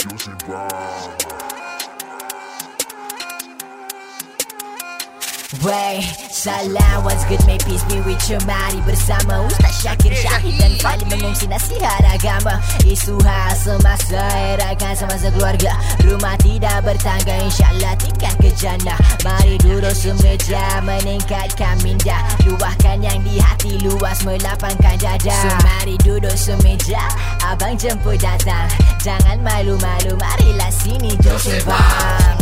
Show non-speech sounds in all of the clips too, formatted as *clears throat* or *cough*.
Juicy Bar. Wey, salam, what's good, may peace be with you. Mari bersama Ustaz Syakir Syahid dan Fali Mengungsi nasihat agama. Isu hal semasa Erakan semasa keluarga. Rumah tidak bertangga InsyaAllah tingkat ke jannah. Mari duduk semeja Meningkatkan minda. Luahkan yang di hati Luas melapangkan dada. So mari duduk semeja Abang jemput datang. Jangan malu-malu Marilah sini jom sembang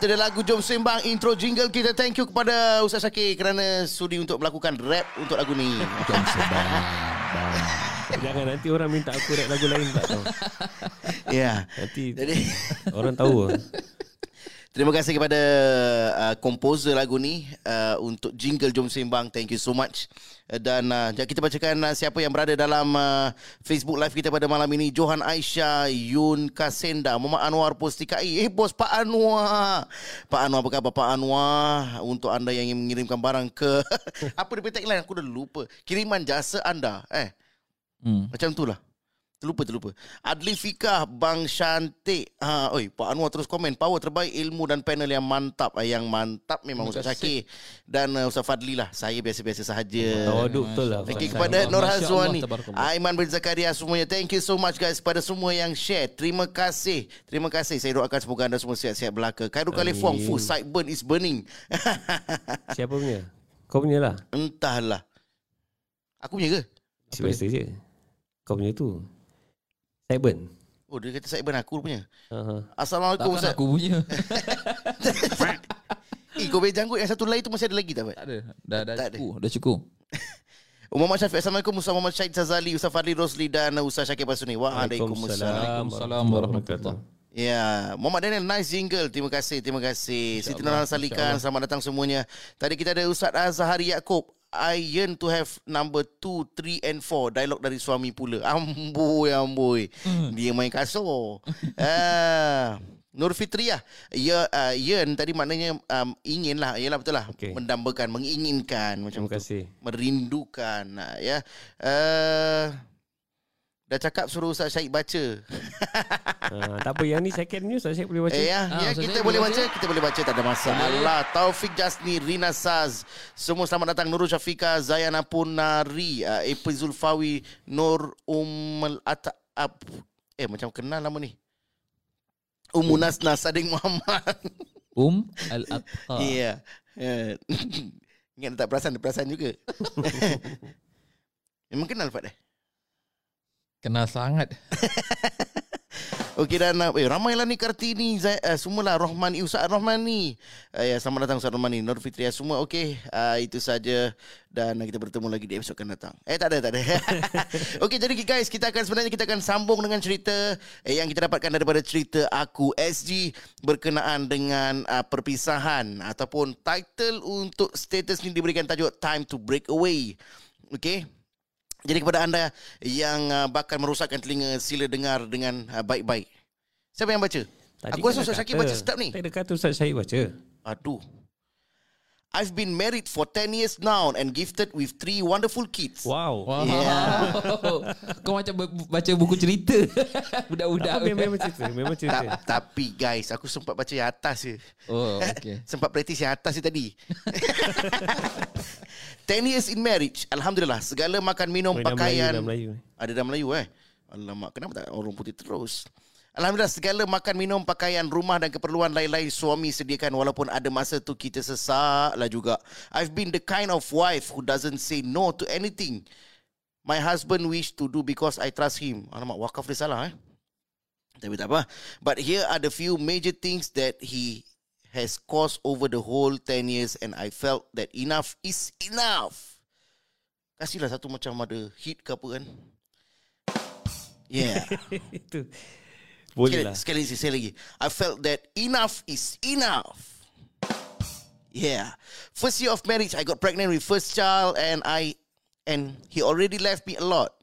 itu dia lagu Jom Sembang intro jingle kita. Thank you kepada Ustaz Syakir kerana sudi untuk melakukan rap untuk lagu ni. Jom sebang. *laughs* Jangan nanti orang minta aku rap lagu lain tak tahu. ya. Nanti Jadi orang tahu. *laughs* Terima kasih kepada uh, komposer lagu ni uh, untuk jingle Jom Sembang. Thank you so much. Uh, dan uh, kita bacakan uh, siapa yang berada dalam uh, Facebook live kita pada malam ini. Johan Aisyah, Yun Kasenda, Muhammad Anwar Postikai. Eh bos Pak Anwar. Pak Anwar apa khabar Pak Anwar? Untuk anda yang ingin mengirimkan barang ke *laughs* apa dia punya tagline aku dah lupa. Kiriman jasa anda. Eh. Hmm. Macam tu lah. Terlupa, terlupa. Adli Fikah, Bang Shantik. Ha, oi, Pak Anwar terus komen. Power terbaik ilmu dan panel yang mantap. Ah, Yang mantap memang Terima Ustaz kasih. Syakir. Dan uh, Ustaz Fadli lah. Saya biasa-biasa sahaja. Tawaduk betul lah. Okey Masya kepada Nur Hazwani. Aiman bin Zakaria semuanya. Thank you so much guys kepada semua yang share. Terima kasih. Terima kasih. Saya doakan semoga anda semua sihat-sihat belaka. Khairul Khalifong, full side burn is burning. *laughs* Siapa punya? Kau punya lah. Entahlah. Aku punya ke? Biasa je. Kau punya tu. Cyburn. Oh, dia kata side burn aku punya. Uh-huh. Assalamualaikum Takkan Ustaz. aku punya. *laughs* Eh, kau beri janggut yang satu lain tu masih ada lagi tak, Pak? tak ada. Dah, dah Tak ada. cukup. Dah cukup. *laughs* Muhammad Syafiq Assalamualaikum Ustaz Muhammad Syahid Zazali Ustaz Fadli Rosli Dan Ustaz Syakir Basuni Waalaikumsalam Waalaikumsalam warahmatullahi Ya, Muhammad Daniel nice jingle. Terima kasih, terima kasih. Siti Nurhal Salikan, selamat datang semuanya. Tadi kita ada Ustaz Azhari Yaakob. I yearn to have number 2, 3 and 4 Dialog dari suami pula. *laughs* Amboi amboi. Dia main kasar. *laughs* Ah, Nur Fitriah ya, uh, Yearn tadi maknanya um, Ingin lah. Yalah betul lah. Okey. Mendambakan Menginginkan. Macam Terima tu. kasih. Merindukan ah, Ya. Uh, Dah cakap suruh Ustaz Syahid baca Uh, *laughs* tak apa yang ni second news saya boleh baca. Eh, ya, Ah, ya Ustaz kita boleh boleh baca, kita boleh baca tak ada masalah. Taufik Jasni, Rina Saz, semua selamat datang Nurul Syafika, Zayana Punari, uh, Epi Zulfawi, Nur Ummul Ata Ab, eh macam kenal nama ni. Ummu Nasna Sadik Muhammad. *laughs* Um Al-Atha. Ya. Yeah. *laughs* Ingat tak perasan, dia perasan juga. Memang kenal Pak dah. Kenal sangat. *laughs* Okey dan eh, ramailah ni Kartini Zai, uh, semualah Rohman Ustaz Rohman ni. Uh, ya selamat datang Ustaz Rohman ni. Nur Fitria semua okey. Uh, itu saja dan kita bertemu lagi di episod akan datang. Eh tak ada tak ada. *laughs* okey jadi guys kita akan sebenarnya kita akan sambung dengan cerita eh, yang kita dapatkan daripada cerita aku SG berkenaan dengan uh, perpisahan ataupun title untuk status ni diberikan tajuk Time to Break Away. Okey. Jadi kepada anda yang uh, bakal merosakkan telinga sila dengar dengan uh, baik-baik. Siapa yang baca? Tadi Aku kan rasa dah Ustaz Syakir baca step ni. Tak ada kata Ustaz Syahid baca. Aduh. I've been married for 10 years now and gifted with three wonderful kids. Wow. Wow. Yeah. *laughs* Kau macam ba- baca buku cerita. *laughs* Budak-budak. Apa, memang cerita. Memang cerita. Ta- tapi guys, aku sempat baca yang atas je. Oh, *laughs* okay. Sempat praktis yang atas je tadi. 10 years in marriage. Alhamdulillah. Segala makan minum dah pakaian. Melayu, dah Melayu. Ada dalam Melayu eh. Alamak, kenapa tak orang putih terus? Alhamdulillah segala makan minum pakaian rumah dan keperluan lain-lain suami sediakan walaupun ada masa tu kita sesak lah juga. I've been the kind of wife who doesn't say no to anything. My husband wish to do because I trust him. Alamak, wakaf dia salah eh. Tapi tak apa. But here are the few major things that he has caused over the whole 10 years and I felt that enough is enough. Kasihlah satu macam ada hit ke apa kan. *laughs* Yeah. Itu. Boleh lah. sekali sekali lagi. I felt that enough is enough. Yeah. First year of marriage, I got pregnant with first child and I and he already left me a lot.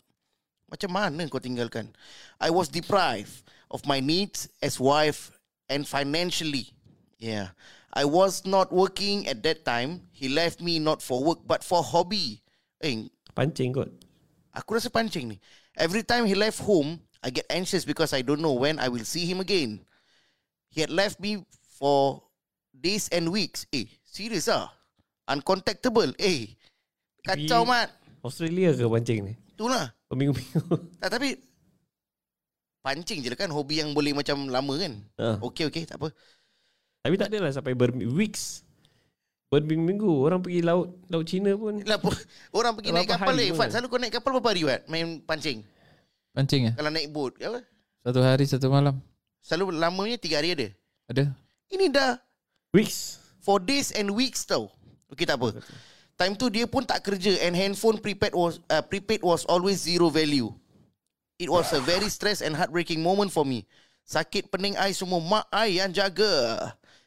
Macam mana kau tinggalkan? I was deprived of my needs as wife and financially. Yeah. I was not working at that time. He left me not for work but for hobby. Eh, Pancing kot. Aku rasa pancing ni. Every time he left home, I get anxious because I don't know when I will see him again. He had left me for days and weeks. Eh, serious ah? Uncontactable. Eh, kacau Tapi- mat. Australia ke pancing ni? Itulah. Berminggu-minggu. *laughs* Tak, tapi pancing je lah kan. Hobi yang boleh macam lama kan. ha. Okey, okey. Tak apa. Tapi tak adalah sampai ber weeks. Berminggu-minggu. Orang pergi laut laut Cina pun. Lah, po- *laughs* orang pergi naik kapal eh. pun? Fat, selalu kau naik kapal berapa hari Fat? Main pancing. Pancing ya? Kalau naik boat. Apa? Satu hari satu malam. Selalu lamanya tiga hari ada. Ada. Ini dah Weeks. For days and weeks tau Okay tak apa Time tu dia pun tak kerja And handphone prepaid was uh, prepaid was always zero value It was a very stress and heartbreaking moment for me Sakit pening I semua Mak I yang jaga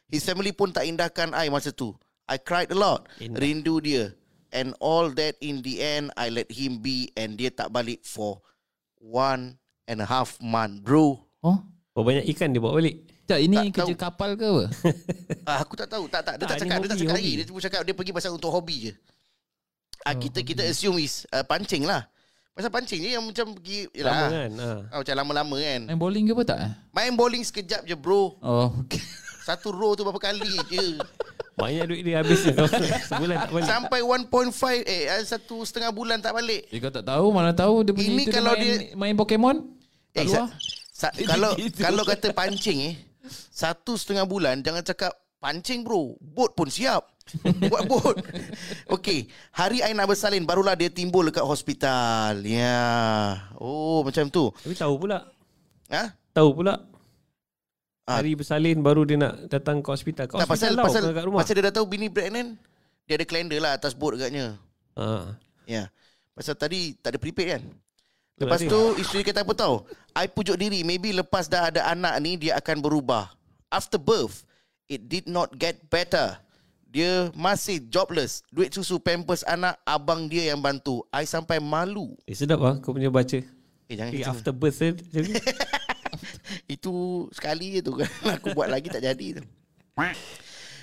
His family pun tak indahkan I masa tu I cried a lot Indah. Rindu dia And all that in the end I let him be And dia tak balik for One and a half month Bro Oh? Oh banyak ikan dia bawa balik. Tak, ini Tak kerja tahu. kapal ke apa? *laughs* Ah, aku tak tahu. Tak tak dia Tak, tak cakap, dia tak hobi, cakap hobi. lagi. Dia cuma cakap dia pergi pasal untuk hobi je. Ah kita kita assume is uh, pancing lah. Pasal pancing je yang macam pergi Lama yalah. kan? Ha. Ah, macam lama-lama kan. Main bowling ke apa tak? eh? Main bowling sekejap je bro. Oh, *laughs* okay. Satu row tu berapa kali je. Banyak duit dia habis ni. Sebulan tak balik. Sampai 1.5 eh ah, satu setengah bulan tak balik. Eh, kau tak tahu, mana tahu dia punya Ini itu kalau dia main, dia- main Pokemon? Eh Tak sa, luar? sa, kalau *laughs* kalau kata pancing eh satu setengah bulan jangan cakap pancing bro. Bot pun siap. *laughs* Buat bot. Okey, hari I nak bersalin barulah dia timbul dekat hospital. Ya. Oh, macam tu. Tapi tahu pula. Ha? Tahu pula. Ah. Hari bersalin baru dia nak datang ke hospital. Ke Tak pasal hospital tau, pasal bukan kat rumah. pasal dia dah tahu bini pregnant. Dia ada kalender lah atas bot agaknya. Ha. Ya. Pasal tadi tak ada prepaid kan? Lepas lah, tu isteri kata apa tahu? I pujuk diri maybe lepas dah ada anak ni dia akan berubah. After birth, it did not get better. Dia masih jobless. Duit susu pampers anak abang dia yang bantu. I sampai malu. Eh sedap lah kau punya baca. Eh jangan Eh, after birth eh. *laughs* Itu sekali je tu kan. *laughs* Aku buat lagi tak jadi tu.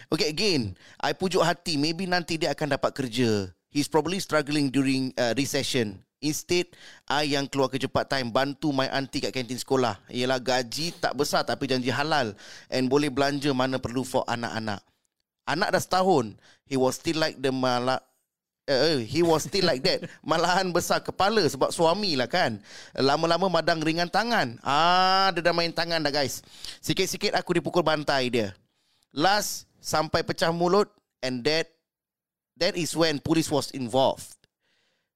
Okay again, I pujuk hati maybe nanti dia akan dapat kerja. He's probably struggling during uh, recession. Instead, I yang keluar kerja part time bantu my auntie kat kantin sekolah. Ialah gaji tak besar tapi janji halal and boleh belanja mana perlu for anak-anak. Anak dah setahun, he was still like the malak Uh, he was still like that. *laughs* Malahan besar kepala Sebab suami lah kan. Lama-lama madang ringan tangan. Ah, Dia dah main tangan dah guys. Sikit-sikit aku dipukul bantai dia. Last Sampai pecah mulut And that That is when police was involved.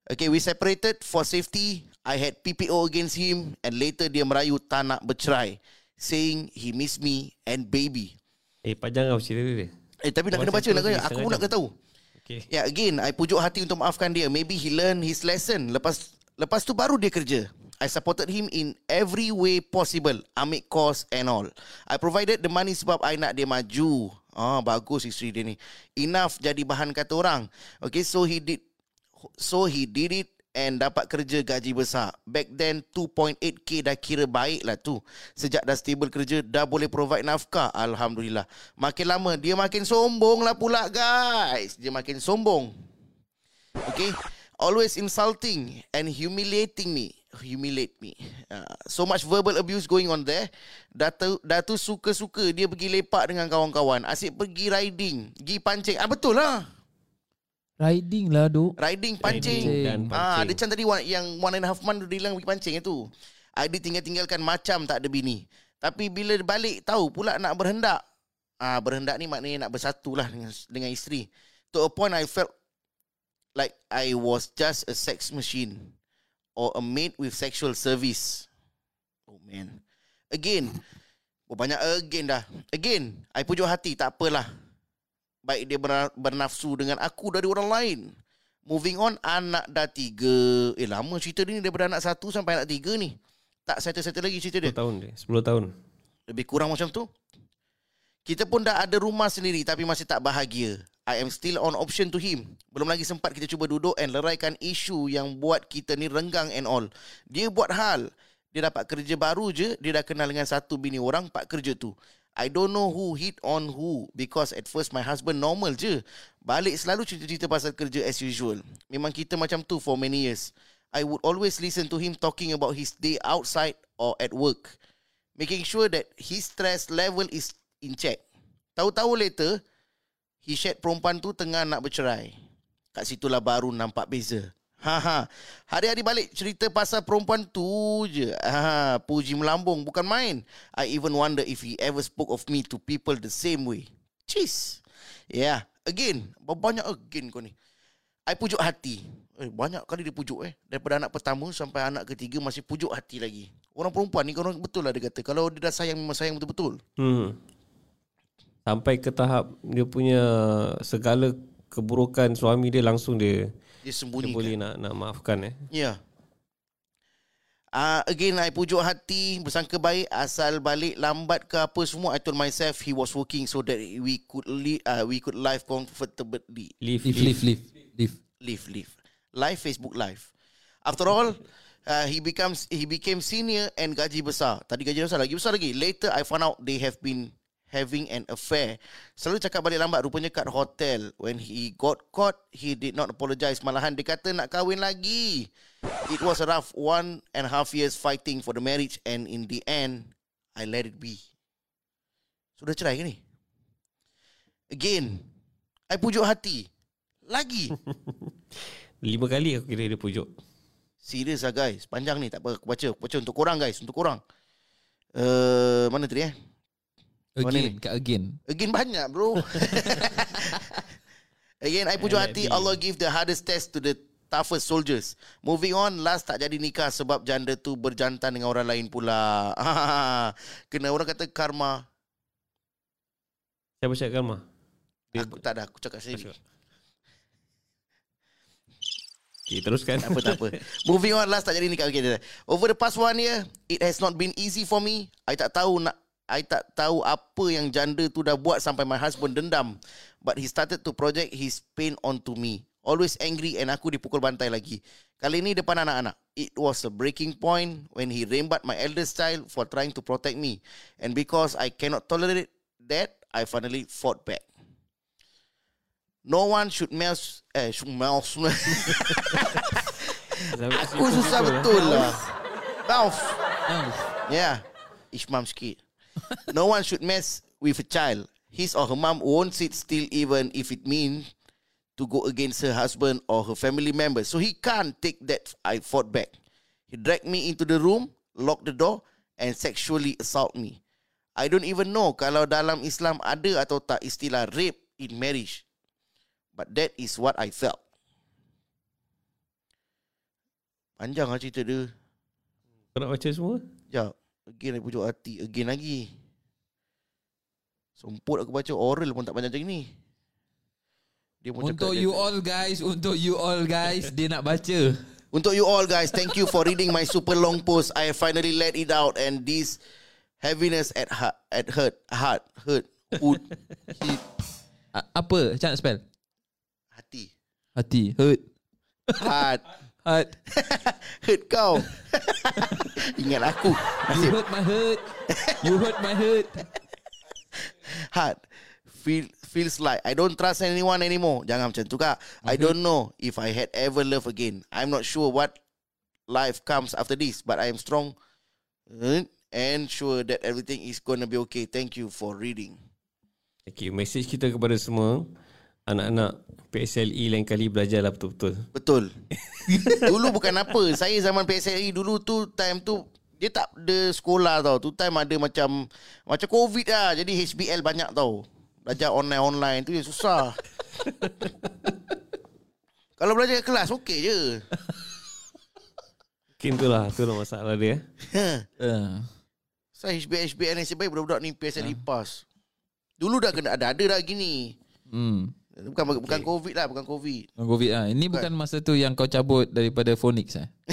Okay we separated For safety. I had PPO against him And later dia merayu Tak nak bercerai Saying he miss me And baby. Eh panjang kau cerita dia. Eh tapi nak kena baca nak kena Aku pun nak kena tahu Okay. Ya yeah, again I pujuk hati untuk maafkan dia. Maybe he learn his lesson. Lepas lepas tu baru dia kerja. I supported him in every way possible Ambil course and all. I provided the money sebab I nak dia maju. Ah bagus isteri dia ni. Enough jadi bahan kata orang. Okay so he did So he did it And dapat kerja gaji besar. Back then 2.8k dah kira baik lah tu. Sejak dah stable kerja Dah boleh provide nafkah. Alhamdulillah. Makin lama Dia makin sombong lah pula guys. Dia makin sombong. Okay? Always insulting And humiliating me. Humiliate me. Uh, So much verbal abuse going on there. Dah tu, dah tu suka-suka Dia pergi lepak dengan kawan-kawan. Asyik pergi riding Pergi pancing. Ah betul lah Riding lah, Duk. Riding pancing. Riding dan Ah, pancing. dia macam tadi one- yang one and a half month dia bilang pergi pancing itu. Adik tinggal-tinggalkan macam tak ada bini. Tapi bila dia balik tahu pula nak berhendak. Ah, berhendak ni maknanya nak bersatu lah dengan, dengan isteri. To a point I felt like I was just a sex machine or a maid with sexual service. Oh man. Again. Oh, banyak again dah. Again, I pujuk hati tak apalah. Baik dia ber- bernafsu dengan aku dari orang lain. Moving on, anak dah tiga. Eh, lama cerita ni daripada anak satu sampai anak tiga ni. Tak settle-settle lagi cerita dia. 10 tahun dia 10 tahun. Lebih kurang macam tu. Kita pun dah ada rumah sendiri Tapi masih tak bahagia. I am still on option to him. Belum lagi sempat kita cuba duduk And leraikan isu yang buat kita ni renggang and all. Dia buat hal. Dia dapat kerja baru je Dia dah kenal dengan satu bini orang Pak kerja tu I don't know who hit on who Because at first my husband normal je. Balik selalu cerita-cerita pasal kerja as usual. Memang kita macam tu for many years. I would always listen to him talking about his day outside or at work Making sure that his stress level is in check. Tahu-tahu later He shared perempuan tu tengah nak bercerai. Kat situlah baru nampak beza Ha ha. Hari-hari balik cerita pasal perempuan tu je. Ha, puji melambung bukan main. I even wonder if he ever spoke of me to people the same way. Cheese. Yeah. Again. Banyak again kau ni. I pujuk hati. Eh, banyak kali dia pujuk eh. Daripada anak pertama sampai anak ketiga masih pujuk hati lagi. Orang perempuan ni orang betul lah dia kata. Kalau dia dah sayang memang sayang betul-betul. hmm. Sampai ke tahap Dia punya Segala keburukan suami dia Langsung dia Dia Dia sembunyikan. boleh nak, nak maafkan eh Ya. Yeah. Uh, again, I pujuk hati bersangka baik asal balik lambat ke apa semua. I told myself he was working so that we could li- uh, we could live comfortably. Live, live, live, live. Live, live. Live Facebook Live. After all, uh, he becomes he became senior and gaji besar. Tadi gaji besar lagi besar lagi. Later, I found out they have been having an affair. Selalu cakap balik lambat rupanya kat hotel. When he got caught, he did not apologize. Malahan dia kata nak kahwin lagi. It was a rough one and a half years fighting for the marriage and in the end, I let it be. Sudah cerai ke ni? Again, I pujuk hati. Lagi. *laughs* Lima kali aku kira dia pujuk Serius lah guys Panjang ni tak apa Aku baca Aku baca untuk korang guys Untuk korang uh, Mana tadi eh Again, kat again. Again banyak bro. *laughs* *laughs* Again I pujuk hati. Allah give the hardest test to the toughest soldiers. Moving on Last tak jadi nikah Sebab janda tu berjantan dengan orang lain pula. *laughs* Kena orang kata karma. Siapa cakap Karma? Dia Aku tak ada Aku cakap sendiri. Okay, teruskan. Tak apa tak apa. Moving on last tak jadi nikah. Okay, dah. Over the past one year It has not been easy for me. I tak tahu nak I tak tahu apa yang janda tu dah buat sampai my husband dendam. But he started to project his pain onto me. Always angry and aku dipukul bantai lagi. Kali ni depan anak-anak. It was a breaking point when he rembat my eldest child for trying to protect me. And because I cannot tolerate that, I finally fought back. No one should mouse eh should mouse. *laughs* Aku susah betul lah. Mouth. Yeah. Ishmam sikit. *laughs* No one should mess with a child. His or her mom won't sit still even if it means to go against her husband or her family members. So he can't take that I fought back. He dragged me into the room, locked the door and sexually assault me. I don't even know kalau dalam Islam ada atau tak istilah rape in marriage. But that is what I felt. Panjang lah cerita dia. Kau nak baca semua? Sekejap. Again aku pujuk hati. Again lagi. Semput aku baca oral pun tak panjang macam ni. Dia pun Untuk cakap dia- you all guys, untuk you all guys, dia nak baca. Untuk you all guys, thank you for reading my super long post. I finally let it out and this heaviness at heart, at hurt, heart, hurt, hood, hit, apa? Macam nak spell? hati, Hati, hurt, heart, heart. *laughs* hurt kau. *laughs* Ingat aku. You Nasib hurt my hurt. You hurt my hurt. heart. Feel, feels like I don't trust anyone anymore. Jangan macam tu kak. I don't know if I had ever love again. I'm not sure what life comes after this, but I am strong and sure that everything is gonna be okay. Thank you for reading. Okay, message kita kepada semua anak-anak PSLE lain kali belajarlah betul-betul. Betul. *laughs* dulu bukan apa. Saya zaman PSLE dulu tu time tu dia tak ada sekolah tau. Tu time ada macam macam COVID lah. Jadi HBL banyak tau. Belajar online-online tu yang susah. *laughs* Kalau belajar kat kelas okey je. Mungkin tu lah, tu lah masalah dia. Uh. Saya HBL HBL ni sebaik budak-budak ni PSLE pass. Dulu dah kena ada ada dah gini. Hmm. Bukan bukan COVID lah, bukan COVID. Covid ah. Ini bukan masa tu yang kau cabut daripada Phonics eh. *laughs*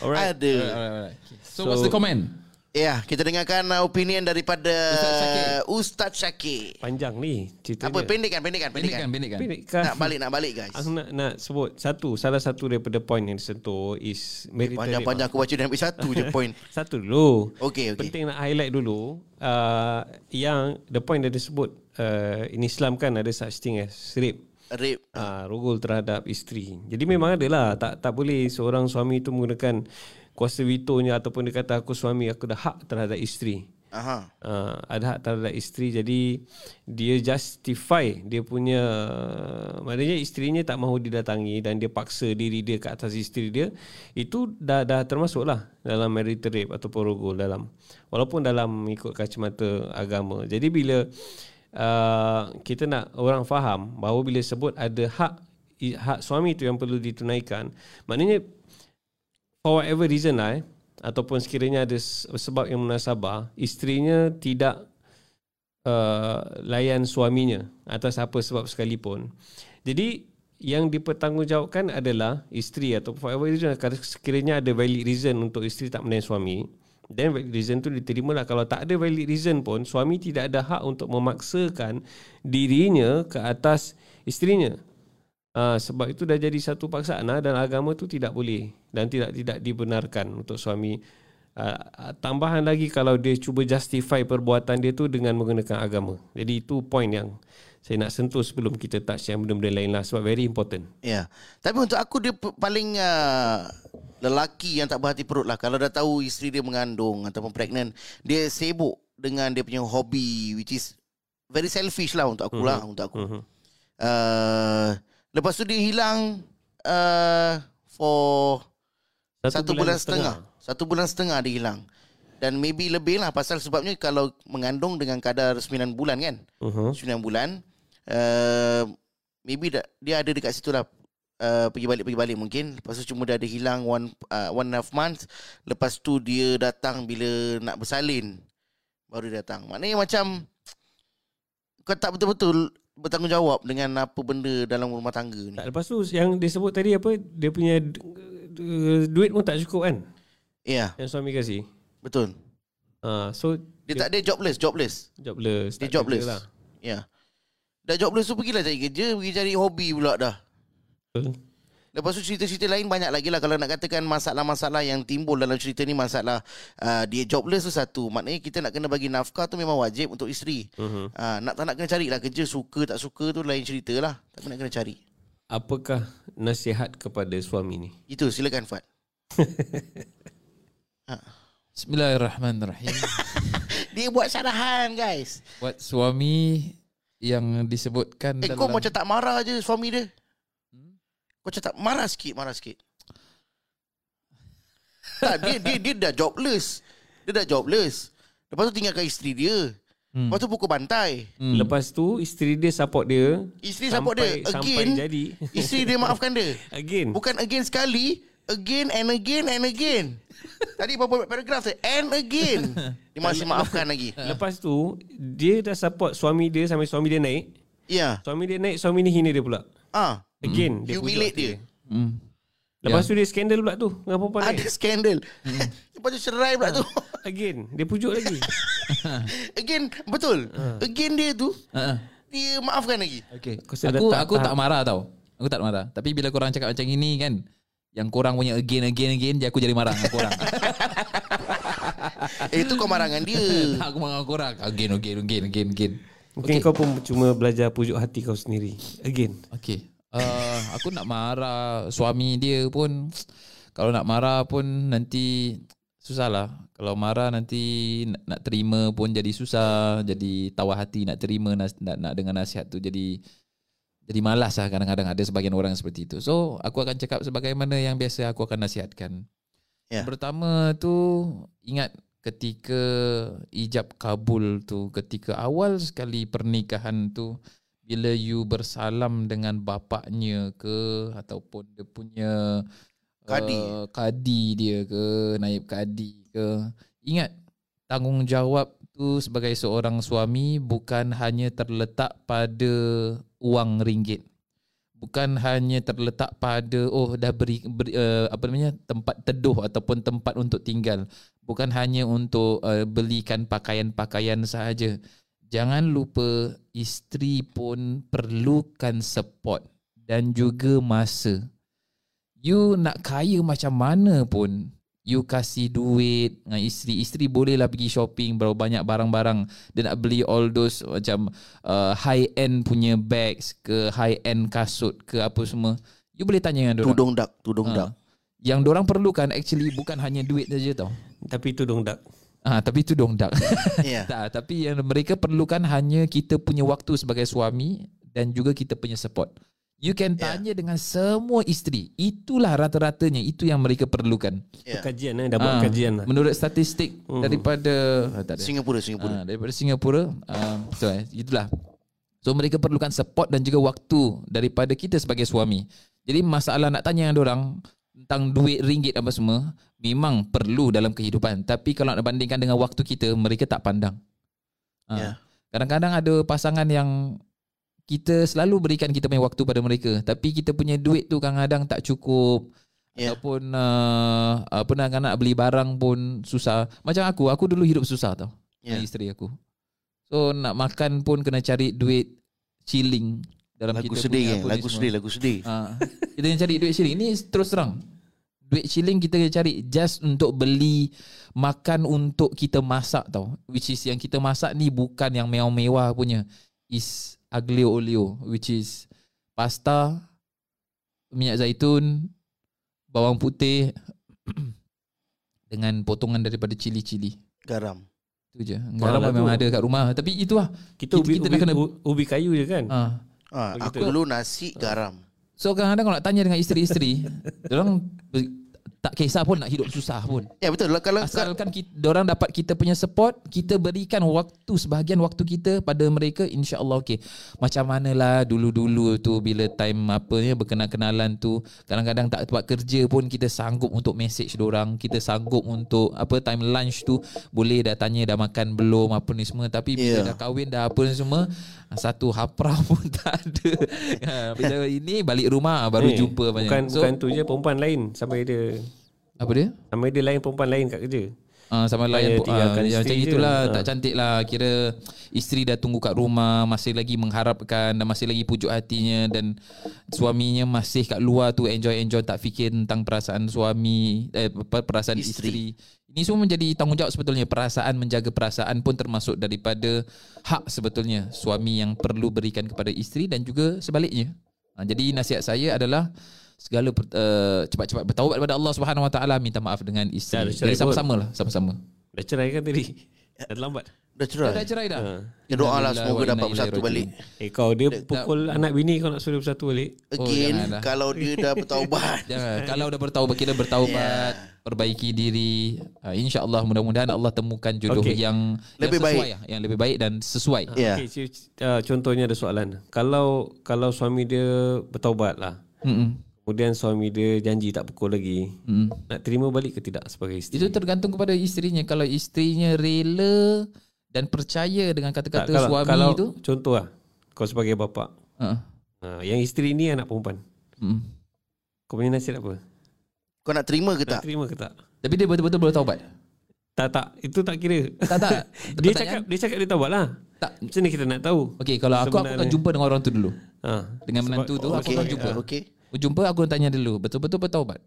Alright. Ada. Alright, alright, alright. So, So- what's the comment? Ya, kita dengarkan uh, opinion daripada Ustaz Syakir. Ustaz Syakir. Panjang ni cerita Apa pendekkan, pendekkan, pendekkan. Pendek kan, pendek kan. Pendek Nak balik, nak balik guys. Aku nak nak sebut satu salah satu daripada point yang disentuh is marital Panjang-panjang rape. aku baca dia ambil satu je *laughs* point. Satu dulu. Okey, okey. Penting nak highlight dulu uh, yang the point yang disebut uh, in Islam kan ada such thing as rape. Rape. Ah, rogol terhadap isteri. Jadi memang ada lah. Tak tak boleh seorang suami itu menggunakan kuasa vetonya ataupun dia kata aku suami aku dah hak terhadap isteri. Aha. Uh, ada hak terhadap isteri jadi dia justify dia punya maknanya isterinya tak mahu didatangi dan dia paksa diri dia ke atas isteri dia itu dah dah termasuklah dalam marital rape ataupun rogol dalam walaupun dalam ikut kacamata agama jadi bila uh, kita nak orang faham bahawa bila sebut ada hak hak suami itu yang perlu ditunaikan maknanya for whatever reason lah eh, ataupun sekiranya ada sebab yang munasabah isterinya tidak uh, layan suaminya atas apa sebab sekalipun. Jadi yang dipertanggungjawabkan adalah isteri atau for whatever reason sekiranya ada valid reason untuk isteri tak melayan suami then valid reason tu diterima lah kalau tak ada valid reason pun suami tidak ada hak untuk memaksakan dirinya ke atas isterinya Uh, sebab itu dah jadi satu paksaan lah dan agama tu tidak boleh dan tidak tidak dibenarkan untuk suami uh, tambahan lagi kalau dia cuba justify perbuatan dia tu dengan menggunakan agama. Jadi itu point yang saya nak sentuh sebelum kita touch yang benda-benda lain lah sebab very important. Ya. Tapi untuk aku dia paling uh, lelaki yang tak berhati perut lah. Kalau dah tahu isteri dia mengandung ataupun pregnant, dia sibuk dengan dia punya hobi which is very selfish lah untuk aku lah, untuk aku. Mhm. Uh, lepas tu dia hilang uh, for satu, bulan, setengah. Satu bulan setengah dia hilang. Dan maybe lebih lah pasal sebabnya kalau mengandung dengan kadar 9 bulan kan. Uh-huh. 9 bulan uh, maybe da, dia ada dekat situ lah uh, pergi balik pergi balik mungkin lepas tu cuma dia ada hilang one uh, one and a half month lepas tu dia datang bila nak bersalin baru dia datang maknanya macam kau tak betul-betul bertanggungjawab dengan apa benda dalam rumah tangga ni Tak lepas tu yang dia sebut tadi apa dia punya du- duit pun tak cukup kan ya yang suami kasih. betul Uh, so dia tak ada jobless jobless jobless. dia jobless lah. ya dah jobless tu pergilah cari kerja pergi cari hobi pula dah Betul. Lepas tu cerita-cerita lain banyak lagi lah. Kalau nak katakan masalah-masalah yang timbul dalam cerita ni Masalah uh, dia jobless tu satu. Maknanya kita nak kena bagi nafkah tu memang wajib untuk isteri. Mhm. uh, Nak tak nak kena carilah kerja Suka tak suka tu lain cerita lah. Tapi nak kena cari. Apakah nasihat kepada suami ni? Itu silakan Fat *laughs* Bismillahirrahmanirrahim. *laughs* Dia buat syarahan guys. Buat suami yang disebutkan Eh dalam kau macam tak marah je suami dia Kau macam tak marah sikit Marah sikit Tak dia, dia, dia dah jobless Dia dah jobless Lepas tu tinggalkan isteri dia Hmm. Lepas tu pukul bantai Hmm. Lepas tu isteri dia support dia. Isteri support dia sampai, Again Sampai jadi. Isteri dia maafkan dia *laughs* Again. Bukan again sekali Again and again and again Tadi berapa paragraf tu And again *laughs* Dia masih maafkan lagi *laughs* Lepas tu dia dah support suami dia sampai suami dia naik. Ya Suami dia naik, suami ni hina dia pula. Ah, Again dia Humiliate pujuk dia Hmm. Lepas tu dia skandal pula tu dengan perempuan Ada lain. skandal *laughs* Lepas tu cerai pula tu *laughs* Again dia pujuk lagi. *laughs* Again Betul Again dia tu Ha. Dia maafkan lagi Okay. Aku tak aku tak tahap- marah tau. Aku tak marah. Tapi bila korang cakap macam ini kan, yang korang punya again again again, dia aku jadi marah dengan korang. Eh itu kau marah dengan dia aku marah dengan korang. Again again again again again. Mungkin kau pun cuma belajar pujuk hati kau sendiri. Again. Okay. Uh, aku nak marah suami dia pun kalau nak marah pun nanti susah lah. Kalau marah nanti nak, nak terima pun jadi susah, jadi tawar hati nak terima nas, nak, nak dengar nasihat tu jadi jadi malas lah kadang-kadang ada sebagian orang seperti itu. So aku akan cakap sebagaimana yang biasa aku akan nasihatkan. Yang pertama tu ingat ketika ijab kabul tu ketika awal sekali pernikahan tu bila you bersalam dengan bapaknya ke ataupun dia punya Kadi. uh, kadi dia ke naib kadi ke ingat tanggungjawab tu sebagai seorang suami bukan hanya terletak pada wang ringgit. Bukan hanya terletak pada oh dah beri, beri uh, apa namanya tempat teduh ataupun tempat untuk tinggal. Bukan hanya untuk uh, belikan pakaian-pakaian sahaja jangan lupa isteri pun perlukan support dan juga masa. You nak kaya macam mana pun you kasih duit dengan isteri. Isteri bolehlah pergi shopping berapa banyak barang-barang. Dia nak beli all those macam uh, high end punya bags ke high end kasut ke apa semua. You boleh tanya dengan dia Tudung dak, tudung dak. yang orang perlukan actually bukan hanya duit saja tau. Tapi tu dong dak. Ah, tapi itu dong dak. Ya. *laughs* tak, tapi yang mereka perlukan hanya kita punya waktu sebagai suami dan juga kita punya support. You can Ya. tanya dengan semua isteri. Itulah rata-ratanya itu yang mereka perlukan. Ya. kajian eh, dah buat Ah, kajian lah. Menurut statistik daripada ah, tak ada. Singapura, Singapura. Ah, daripada Singapura uh, so, eh, itulah so mereka perlukan support dan juga waktu daripada kita sebagai suami jadi masalah nak tanya dengan orang tentang duit ringgit apa semua memang perlu dalam kehidupan tapi kalau nak bandingkan dengan waktu kita mereka tak pandang Ah, Ya. kadang-kadang ada pasangan yang kita selalu berikan kita punya waktu pada mereka tapi kita punya duit tu kadang-kadang tak cukup Ya. ataupun uh, apa nak nak beli barang pun susah macam aku aku dulu hidup susah tau Ya. dengan isteri aku. So nak makan pun kena cari duit shilling dalam Lagu kita sedih punya kan? Lagu sedih, lagu sedih. Ha, kita yang cari duit shilling. Ini terus terang. Duit shilling kita cari just untuk beli makan untuk kita masak tau. Which is yang kita masak ni bukan yang mewah-mewah punya. Is aglio olio which is pasta, minyak zaitun, bawang putih *clears throat* dengan potongan daripada cili-cili. Garam. Itu je. Garam lah memang tu. ada kat rumah. Tapi itulah. Kita, ubi, kita ubi, kena- ubi kayu je kan. Ha. Ah, Begitu. aku dulu nasi garam. So kadang-kadang kalau nak tanya dengan isteri-isteri, *laughs* orang tak kisah pun nak hidup susah pun. Ya betul lah kalau Asalkan kita, orang dapat kita punya support, kita berikan waktu sebahagian waktu kita pada mereka, insya-Allah okey. Macam manalah dulu-dulu tu bila time apa ni berkenal-kenalan tu, kadang-kadang tak tempat kerja pun kita sanggup untuk message orang, kita sanggup untuk apa time lunch tu boleh dah tanya dah makan belum apa ni semua tapi bila Ya. dah kahwin dah apa ni semua satu hapra *laughs* pun tak ada. Ha, bila ini balik rumah baru Eh, jumpa banyak. Bukan, bukan tu je perempuan lain sampai dia apa dia? sampai dia lain perempuan lain kat kerja. Ah sama layan Supaya tinggalkan ah, yang isteri macam je. itulah Ah. tak cantik lah kira isteri dah tunggu kat rumah masih lagi mengharapkan dan masih lagi pujuk hatinya dan suaminya masih kat luar tu enjoy enjoy tak fikir tentang perasaan suami eh perasaan isteri. Ini semua menjadi tanggungjawab sebetulnya perasaan menjaga perasaan pun termasuk daripada hak sebetulnya suami yang perlu berikan kepada isteri dan juga sebaliknya. Ha, jadi nasihat saya adalah segala uh, cepat-cepat bertaubat kepada Allah Subhanahu Wa Taala minta maaf dengan Dah isteri. ada cerai Jadi sama-sama lah, sama-sama. Dah cerai kan tadi? Dah terlambat. dah Dah, cerai. dah cerai dah. Ha. Ya doa lah semoga dapat bersatu balik. Eh kau dia pukul anak bini kau nak suruh bersatu balik. Again, janganlah. kalau dia dah bertaubat. *laughs* Jangan. Kalau dah bertaubat, kita bertaubat, perbaiki diri. Uh, InsyaAllah mudah-mudahan Allah temukan jodoh Okey. yang Lebih yang sesuai, baik. lah, yang lebih baik dan sesuai. Ya. Okay, uh, contohnya ada soalan. Kalau kalau suami dia bertaubat lah. Mm-mm. Kemudian suami dia janji tak pukul lagi. Mm. Nak terima balik ke tidak sebagai isteri? Itu tergantung kepada isterinya. Kalau isterinya rela dan percaya dengan kata-kata Tak, kalau, suami kalau, tu, Contoh lah. Kau sebagai bapa. uh, Uh, yang isteri ni anak perempuan. mm. Kau punya nasihat apa? Kau nak terima ke Nak tak? terima ke tak? tapi dia betul-betul bertaubat. Tak tak. Itu tak kira. Tak tak. *laughs* dia cakap dia cakap dia taubat lah. tak. Macam mana kita nak tahu? Okey, kalau aku aku akan jumpa dengan orang tu dulu. Ha. Dengan menantu tu aku Okey, akan jumpa. okey. Aku jumpa aku tanya dulu betul-betul bertaubat.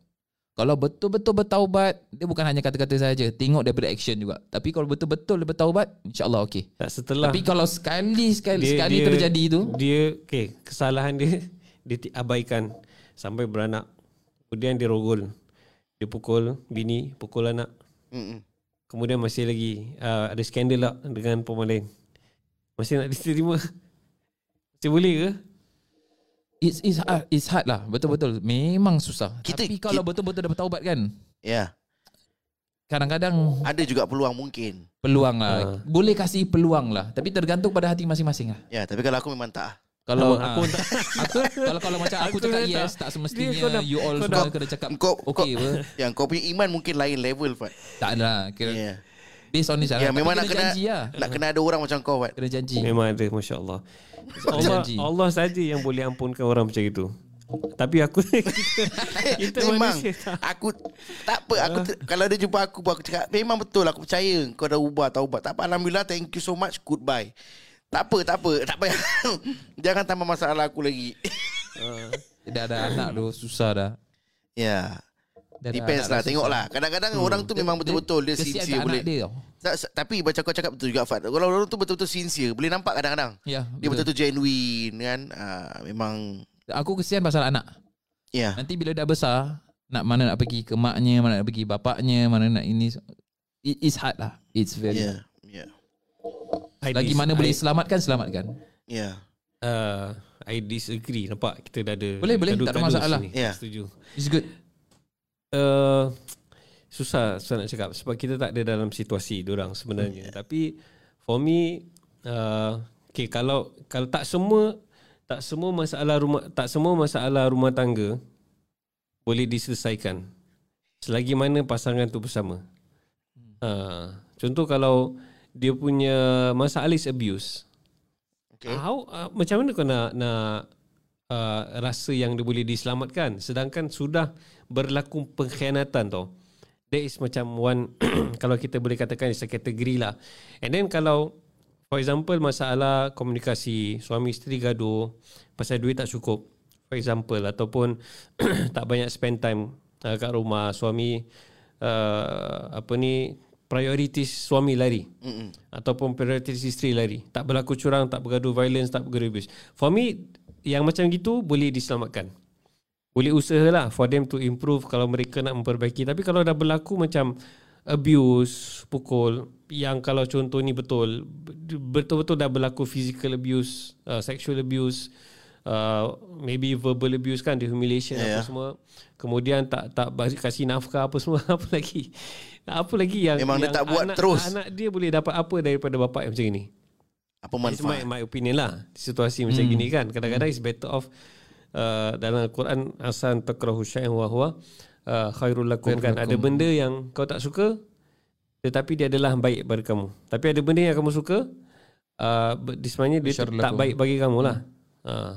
Kalau betul-betul bertaubat, dia bukan hanya kata-kata saja, tengok daripada action juga. Tapi kalau betul-betul dia bertaubat, insya-Allah okey. Tak setelah Tapi kalau sekali sekali dia, sekali dia, terjadi tu, dia okay, kesalahan dia dia abaikan sampai beranak. Kemudian dia rogol. Dia pukul bini, pukul anak. Mm-mm. Kemudian masih lagi uh, ada skandal lah dengan perempuan lain. Masih nak diterima? Masih boleh ke? it's, it's, hard, it's hard lah. Betul-betul. Memang susah. Kita- Tapi kalau kita- betul-betul dah bertaubat kan, Ya. kadang-kadang Ada juga peluang mungkin. peluang lah. Ah. Boleh kasih peluang lah. Tapi tergantung pada hati masing-masing lah. Ya, tapi kalau aku memang tak. Kalau Aku- ah, aku tak- aku, *laughs* kalau kalau macam aku, Aku cakap tak- yes tak semestinya kau dah- you all kau semua dah- kena cakap Kau, okey kau, apa. yang kau punya iman mungkin lain level, Fat. Tak ada lah. Kira Ya. based on this lah. Ya, Tapi memang nak kena janji lah. nak kena ada orang macam kau, Fat. Kena janji. Memang ada Masya Allah Allah. Allah saja yang boleh ampunkan orang macam itu Tapi aku kita, *laughs* kita Memang manusia tak. Aku Tak apa aku ter, Kalau dia jumpa aku Aku cakap Memang betul aku percaya Kau dah ubah Tak ubah Tak apa Alhamdulillah Thank you so much Goodbye Tak apa tak apa Tak payah *laughs* Jangan tambah masalah aku lagi. Dah ada anak tu Susah dah. Ya. Ada Depends lah Tengok lah. Kadang-kadang orang tu memang betul-betul Dia Kesian sincere boleh. dia. Tak, Tapi macam kau cakap betul juga Fat Kalau orang tu betul-betul sincere Boleh nampak kadang-kadang. Ya Dia betul-betul genuine kan? Ah, Memang. Aku kesian pasal anak. Ya. Nanti bila dah besar Nak mana nak pergi ke maknya Mana nak pergi bapaknya Mana nak ini It is hard lah. It's very Ya I Lagi dis- mana boleh I, selamatkan Selamatkan Ya uh, I disagree Nampak kita dah ada Boleh, boleh. Tak ada masalah. sini. Ya. Setuju It's good uh, susah susah nak cakap sebab kita tak ada dalam situasi orang sebenarnya. Yeah. Tapi for me uh, okay kalau kalau tak semua tak semua masalah rumah tak semua masalah rumah tangga boleh diselesaikan selagi mana pasangan tu bersama. Uh, contoh kalau dia punya masalah is abuse. Okay. How uh, macam mana kau nak nak uh, rasa yang dia boleh diselamatkan sedangkan sudah berlaku pengkhianatan tau. That is macam one *clears throat* kalau kita boleh katakan is a kategori lah. And then kalau for example masalah komunikasi suami isteri gaduh pasal duit tak cukup for example ataupun *clears throat* tak banyak spend time uh, kat rumah suami uh, apa ni priorities suami lari. Mm-mm. ataupun priorities isteri lari. Tak berlaku curang tak bergaduh violence tak bergaduh abuse. For me yang macam gitu boleh diselamatkan. Boleh usahalah for them to improve kalau mereka nak memperbaiki. Tapi kalau dah berlaku macam abuse pukul yang kalau contoh ni betul betul-betul dah berlaku physical abuse uh, sexual abuse uh, maybe verbal abuse kan the humiliation yeah. apa semua. Kemudian tak tak kasih nafkah apa semua *laughs* apa lagi apa lagi yang Memang dia yang tak buat anak, terus. anak dia boleh dapat apa daripada bapak yang macam ini? Apa It's my, manfaat? my opinion lah Situasi macam gini kan. Kadang-kadang it's better off uh, Dalam Al-Quran Asan takrahu syai'an wa huwa uh, Khairul lakum. Kan Ada benda yang kau tak suka Tetapi dia adalah baik bagi kamu. Tapi ada benda yang kamu suka uh, Di sebenarnya dia tak lakum. baik bagi kamu lah. Uh,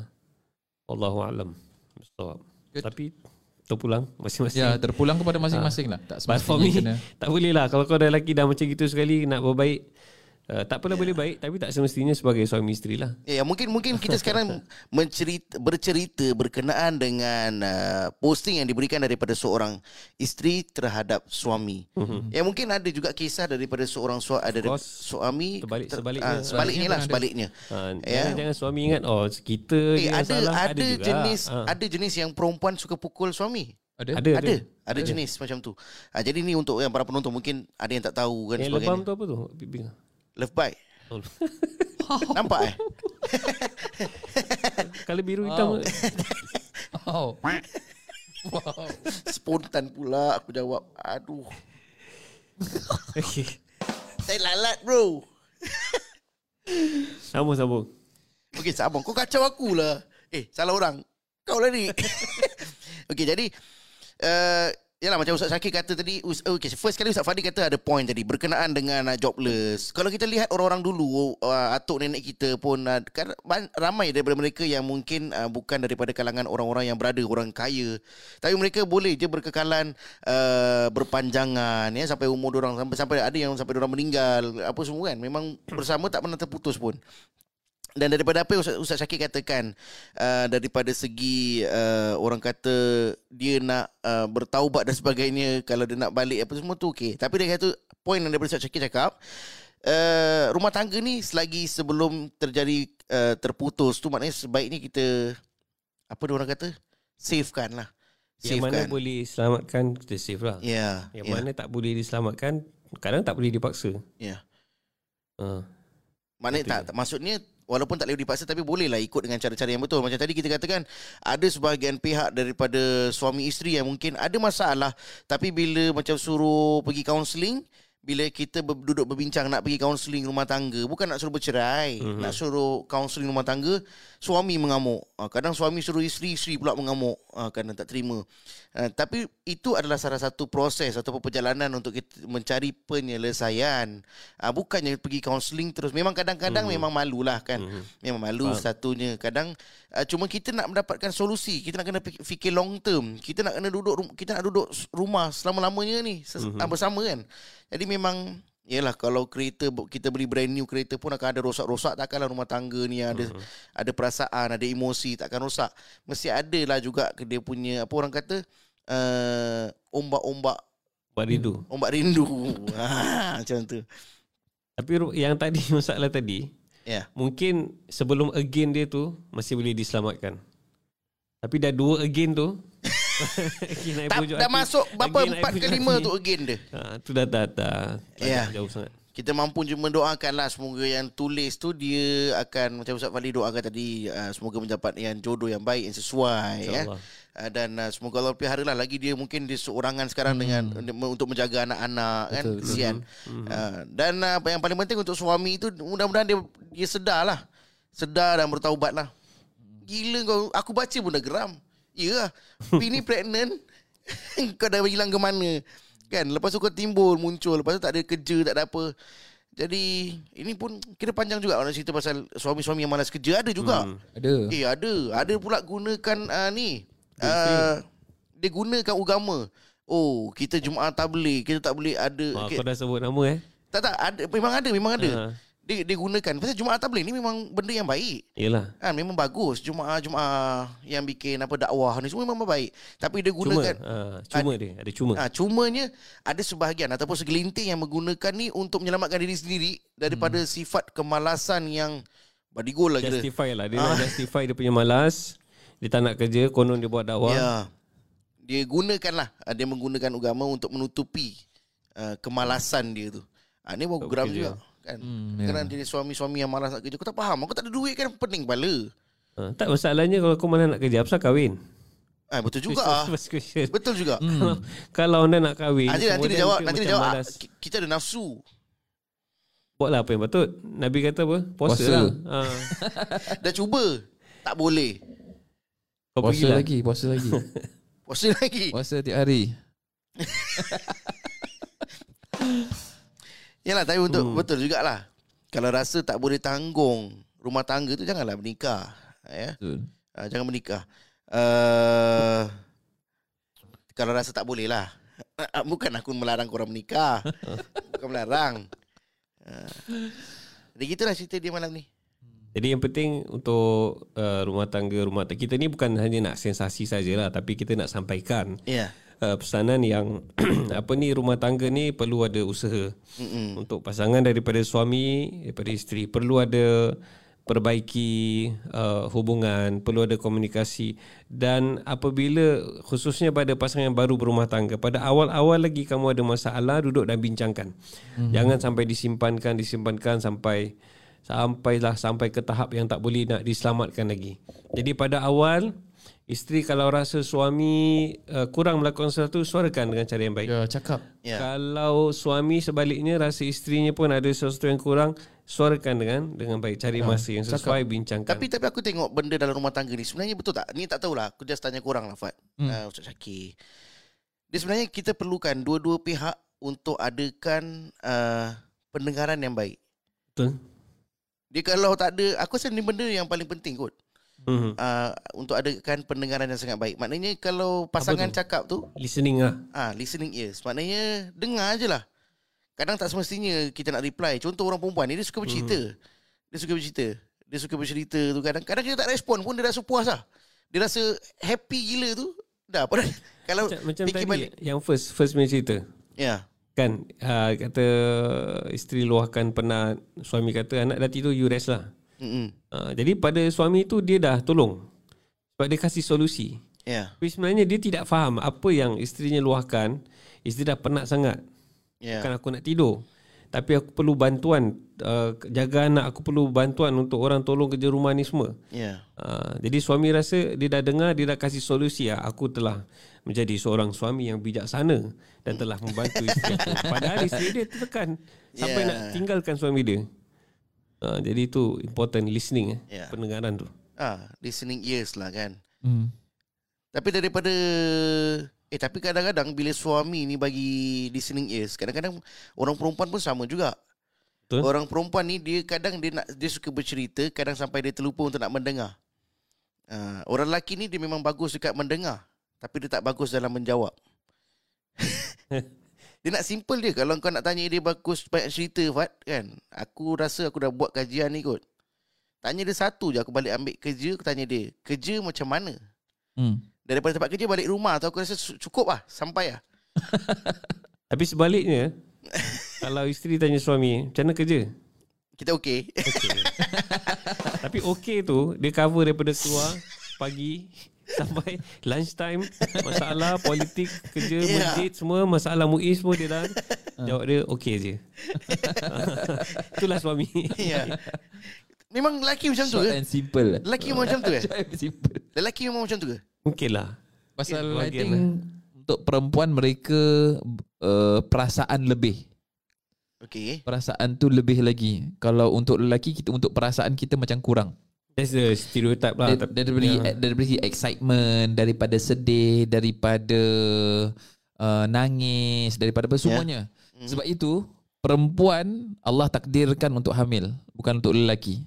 Wallahu'alam Mustawab Tapi Terpulang *laughs* Masing-masing. Ya terpulang kepada masing-masing lah. Tak for semestinya me kena. *laughs* Tak boleh lah. Kalau kau dah lelaki dah macam gitu sekali Nak berbaik uh, Tak apalah yeah. boleh baik Tapi tak semestinya sebagai suami isteri lah Ya, mungkin mungkin kita sekarang *laughs* mencerita, bercerita berkenaan dengan uh, posting yang diberikan daripada seorang isteri terhadap suami. Mm-hmm. Ya mungkin ada juga kisah daripada seorang su- ada dari course, suami terbalik- ter- sebaliknya. ah, sebaliknya lah sebaliknya. uh, Ya. Jangan, jangan suami ingat Oh kita Eh, yang ada salah ada, juga. jenis Ah. ada jenis yang perempuan suka pukul suami. Ada Ada Ada, ada, jenis macam tu. Ah, jadi ni untuk yang para penonton mungkin ada yang tak tahu kan Yang sebagainya. lebam tu apa tu Bibing. Love bite. Oh. *laughs* Nampak eh? *laughs* Kalau biru hitam Oh *laughs* Spontan pula aku jawab. Aduh. okay. Saya lalat bro. Sambung-sambung Okey, sabar. Kau kacau aku lah. Eh, salah orang. Kau lah ni. Okey, jadi uh, Yalah macam Ustaz Syakir kata tadi Us- okay, First kali Ustaz Fadi kata ada point tadi Berkenaan dengan uh, jobless. Kalau kita lihat orang-orang dulu uh, Atuk nenek kita pun uh, kan, Ramai daripada mereka yang mungkin uh, Bukan daripada kalangan orang-orang yang berada Orang kaya. Tapi mereka boleh je berkekalan uh, Berpanjangan ya Sampai umur orang sampai, sampai ada yang sampai orang meninggal Apa semua kan. Memang bersama tak pernah terputus pun dan daripada apa yang Ustaz, Ustaz Syakir katakan uh, daripada segi uh, orang kata dia nak uh, bertaubat dan sebagainya kalau dia nak balik apa semua tu okey. Tapi dia kata point yang daripada Ustaz Syakir cakap uh, rumah tangga ni selagi sebelum terjadi uh, terputus tu maknanya sebaiknya kita apa dia orang kata? Safekan lah. Yang mana safekan. boleh selamatkan Kita save lah. Ya Yang ya. mana tak boleh diselamatkan Kadang tak boleh dipaksa. Ya. Uh. Maknanya tak, tak maksudnya walaupun tak boleh dipaksa tapi bolehlah ikut dengan cara-cara yang betul. Macam tadi kita katakan ada sebahagian pihak daripada suami isteri yang mungkin ada masalah tapi bila macam suruh pergi kaunseling bila kita duduk berbincang nak pergi kaunseling rumah tangga bukan nak suruh bercerai mm-hmm. nak suruh kaunseling rumah tangga suami mengamuk. Uh, kadang suami suruh isteri isteri pula mengamuk. Uh, kerana tak terima. Uh, tapi itu adalah salah satu proses ataupun perjalanan untuk kita mencari penyelesaian. Bukannya pergi kaunseling terus. Memang kadang-kadang mm-hmm. memang malulah kan. Mm-hmm. memang malu Faham. satunya. Kadang cuma kita nak mendapatkan solusi. Kita nak kena fik- fikir long term. Kita nak kena duduk kita nak duduk rumah selama-lamanya ni. Mm-hmm. bersama kan jadi memang Yalah kalau kereta kita beli brand new kereta pun akan ada rosak-rosak takkanlah rumah tangga ni ada uh-huh. ada perasaan ada emosi takkan rosak mesti ada lah juga dia punya apa orang kata uh, ombak-ombak Buat rindu. ombak rindu *laughs* ha, macam tu Tapi yang tadi *laughs* masalah tadi, ya yeah. mungkin sebelum again dia tu masih boleh diselamatkan. Tapi dah dua again tu *laughs* tak, dah masuk berapa? empat ke lima tu again dia? Ha, tu dah dah dah, Ya. jauh sangat. kita mampu je mendoakan lah. Semoga yang tulis tu dia akan macam Ustaz Fali doakan tadi uh, semoga mendapat yang jodoh yang baik yang sesuai ya. Uh, dan uh, semoga Allah pelihara lah. Lagi dia mungkin dia seorangan sekarang hmm. dengan untuk menjaga anak-anak kan? Betul, kesian. uh, dan uh, yang paling penting untuk suami itu mudah-mudahan dia dia sedar lah. Sedar dan bertaubat lah gila kau. Aku baca pun dah geram ya lah bini pregnant *laughs* kau dah hilang ke mana kan lepas tu kau timbul muncul lepas tu tak ada kerja tak ada apa jadi ini pun kira panjang juga orang cerita pasal suami-suami yang malas kerja ada juga Hmm. Ada. Eh ada Ada pula gunakan uh, ni uh, Dia gunakan agama Oh kita Jumaat tabligh Kita tak boleh ada Ha, okay. kau dah sebut nama eh. Tak tak ada, Memang ada Memang ada Ha. Dia, dia gunakan Pasal Jumaat tabligh ni memang Benda yang baik Yalah. Kan memang bagus Jumaat-Jumaat Yang bikin apa dakwah ni Semua memang baik Tapi dia Cuma, gunakan ha, cuma dia, ada cuma. Ha, cumanya ada sebahagian ataupun segelintir yang menggunakan ni untuk menyelamatkan diri sendiri daripada hmm. sifat kemalasan yang badigol lah kira. justify lah. Dia Ah. nak justify dia punya malas. Dia tak nak kerja, konon dia buat dakwah. Ya. Dia gunakan lah. ah, Dia menggunakan agama untuk menutupi uh, kemalasan dia tu. Ha, ni baru geram juga. Kan? Hmm, ya. Kadang jadi suami-suami yang malas nak kerja. Kau tak faham. Aku tak ada duit kan. Pening kepala. Ha, tak masalahnya kalau kau mana nak kerja, apa kahwin? Ah, betul juga. ah. *laughs* First question. Betul juga. Hmm. Kalau, anda nak kahwin, Nanti, nanti dia jawab. kita Nanti dia jawab. ah, malas. ki- Kita ada nafsu. Buatlah apa yang patut. Nabi kata apa? Puasa, Puasa. lah. Ha. *laughs* *laughs* Dah cuba. Tak boleh. Kau Puasa pergilah. lagi, puasa lagi. Puasa lagi. puasa tiap hari. Yalah tapi untuk hmm. betul jugalah. Kalau rasa tak boleh tanggung rumah tangga tu janganlah bernikah. Ya. Betul. Uh, jangan bernikah. Uh, kalau rasa tak boleh lah. *laughs* Bukan aku melarang korang menikah. *laughs* bukan melarang. Uh, jadi gitulah cerita dia malam ni. Jadi yang penting untuk uh, rumah tangga rumah tangga kita ni bukan hanya nak sensasi sajalah tapi kita nak sampaikan Ya. Yeah. Uh, pesanan yang *clears throat* apa ni rumah tangga ni perlu ada usaha Mm-mm. untuk pasangan daripada suami daripada isteri perlu ada perbaiki uh, hubungan perlu ada komunikasi dan apabila khususnya pada pasangan yang baru berumah tangga pada awal-awal lagi kamu ada masalah duduk dan bincangkan mm-hmm. jangan sampai disimpankan disimpankan sampai sampailah sampai ke tahap yang tak boleh nak diselamatkan lagi jadi pada awal isteri kalau rasa suami uh, kurang melakukan sesuatu suarakan dengan cara yang baik Ya, cakap. Ya. kalau suami sebaliknya rasa isterinya pun ada sesuatu yang kurang, suarakan dengan dengan baik, cari masa yang sesuai bincangkan. Tapi tapi aku tengok benda dalam rumah tangga ni sebenarnya betul tak? Ni tak tahulah. Aku just tanya korang lah Fat. Hmm. Uh, Ustaz Syakir. Dia sebenarnya kita perlukan dua-dua pihak untuk adakan uh, pendengaran yang baik. betul. Dia kalau tak ada, aku rasa ni benda yang paling penting kot. Mm-hmm. Uh, untuk adakan pendengaran yang sangat baik. Maknanya kalau pasangan tu? cakap tu, Listening lah. ah listening ears. Maknanya dengar je lah. Kadang tak semestinya kita nak reply. Contoh orang perempuan ni dia suka bercerita. Dia suka bercerita. Dia suka bercerita tu kadang. Kadang kita tak respon pun dia rasa puas lah. Dia rasa happy gila tu. Dah apa dah. *laughs* Kalau Macam, macam tadi balik. yang first first punya cerita. Ya. Kan uh, kata isteri luahkan penat, suami kata anak dah tidur you rest lah. Mm-mm. Uh, jadi pada suami tu dia dah tolong. Sebab dia kasih solusi. Ya. Tapi sebenarnya dia tidak faham apa yang isterinya luahkan. Isteri dah penat sangat. Ya. Bukan aku nak tidur. Tapi aku perlu bantuan uh, Jaga anak Aku perlu bantuan Untuk orang tolong kerja rumah ni semua Ya. uh, Jadi suami rasa Dia dah dengar Dia dah kasih solusi ah, Aku telah Menjadi seorang suami yang bijaksana Dan telah membantu isteri aku *laughs* Padahal isteri dia tertekan Sampai Ya. nak tinggalkan suami dia uh, Jadi itu important listening eh, Ya. Pendengaran tu Ah, listening ears lah kan. Hmm. Tapi daripada eh tapi kadang-kadang bila suami ni bagi listening ears, kadang-kadang orang perempuan pun sama juga. Betul. Orang perempuan ni dia kadang dia nak dia suka bercerita, kadang sampai dia terlupa untuk nak mendengar. Uh, orang lelaki ni dia memang bagus dekat mendengar, tapi dia tak bagus dalam menjawab. *laughs* dia nak simple dia kalau kau nak tanya dia bagus banyak cerita Fat kan. Aku rasa aku dah buat kajian ni kot. Tanya dia satu je aku balik ambil kerja aku tanya dia, kerja macam mana? Hmm. Daripada tempat kerja balik rumah tu aku rasa cukup lah sampai lah. *laughs* Tapi sebaliknya *laughs* Kalau isteri tanya suami Macam mana kerja? Kita okey. *laughs* Tapi okey tu Dia cover daripada keluar Pagi Sampai lunchtime Masalah *laughs* politik Kerja Ya. masjid Semua Masalah muiz semua dia dah *laughs* Jawab dia okey je *laughs* Itulah suami ya. Memang lelaki macam tu Short ke? and simple. Lelaki memang macam tu ke? Simple. Lelaki memang macam tu ke? Mungkin lah Pasal I bahagian think untuk perempuan mereka uh, perasaan lebih. Okey. Perasaan tu lebih lagi. Kalau untuk lelaki kita untuk perasaan kita macam kurang. That's the stereotype lah Dari, Tapi- daripada Ya. daripada excitement, daripada sedih, daripada uh, nangis, daripada apa semuanya. Hmm. Sebab itu perempuan Allah takdirkan untuk hamil, bukan untuk lelaki.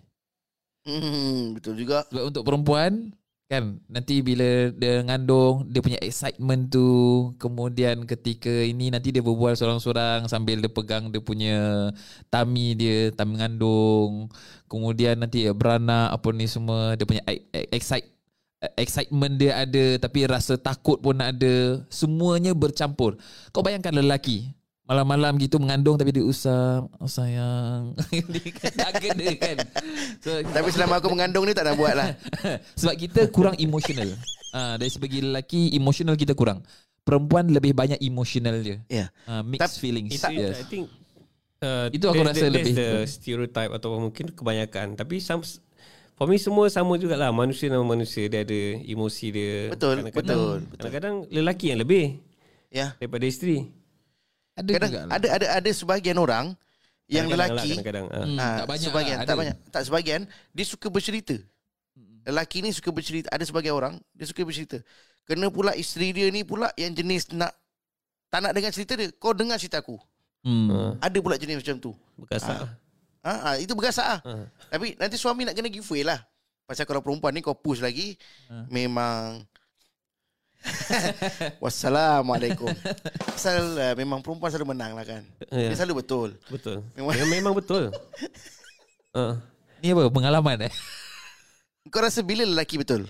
Hmm, betul juga. Sebab untuk perempuan kan? Nanti bila dia ngandung dia punya excitement tu kemudian ketika ini nanti dia berbual seorang-seorang sambil dia pegang dia punya tummy dia tummy mengandung kemudian nanti beranak apa ni semua dia punya ex- ex- excite excitement dia ada tapi rasa takut pun ada. Semuanya bercampur. Kau bayangkan lelaki malam-malam gitu mengandung tapi dia usap oh sayang *laughs* dia kan tak kena kan so, Tapi selama aku mengandung ni tak nak buat lah. *laughs* sebab kita kurang emotional. Ah dari segi lelaki emotional kita kurang. Perempuan lebih banyak emotional dia. Ya. Ah mixed Tap- feelings. Itu, yes. I think uh, Itu aku that- rasa that- lebih- the stereotype Atau mungkin kebanyakan Tapi some, For me semua sama jugalah Manusia nama manusia Dia ada emosi dia Betul, Kadang-kadang- betul, betul. Kadang-kadang lelaki yang lebih Ya. Daripada isteri Ada Kadang juga. lah. ada ada ada sebahagian orang yang Kadang-kadang lah, lelaki Kadang-kadang ah. Hmm, Ah, tak banyak sebahagian lah, tak ada. banyak tak sebahagian dia suka bercerita lelaki ni suka bercerita ada sebagian orang dia suka bercerita kena pula isteri dia ni pula yang jenis nak tak nak dengar cerita dia kau dengar cerita aku Hmm. Ah, ada pula jenis macam tu Berkasak lah. ha, ha, itu bergasak ah Ah. tapi nanti suami nak kena give way lah pasal kalau perempuan ni kau push lagi Ah. memang *laughs* Wassalamualaikum. Pasal uh, memang perempuan selalu menang lah kan? Ya. Dia selalu betul. Betul. Memang- Memang, memang betul. *laughs* Ah, Ni apa pengalaman eh? Kau rasa bila lelaki betul?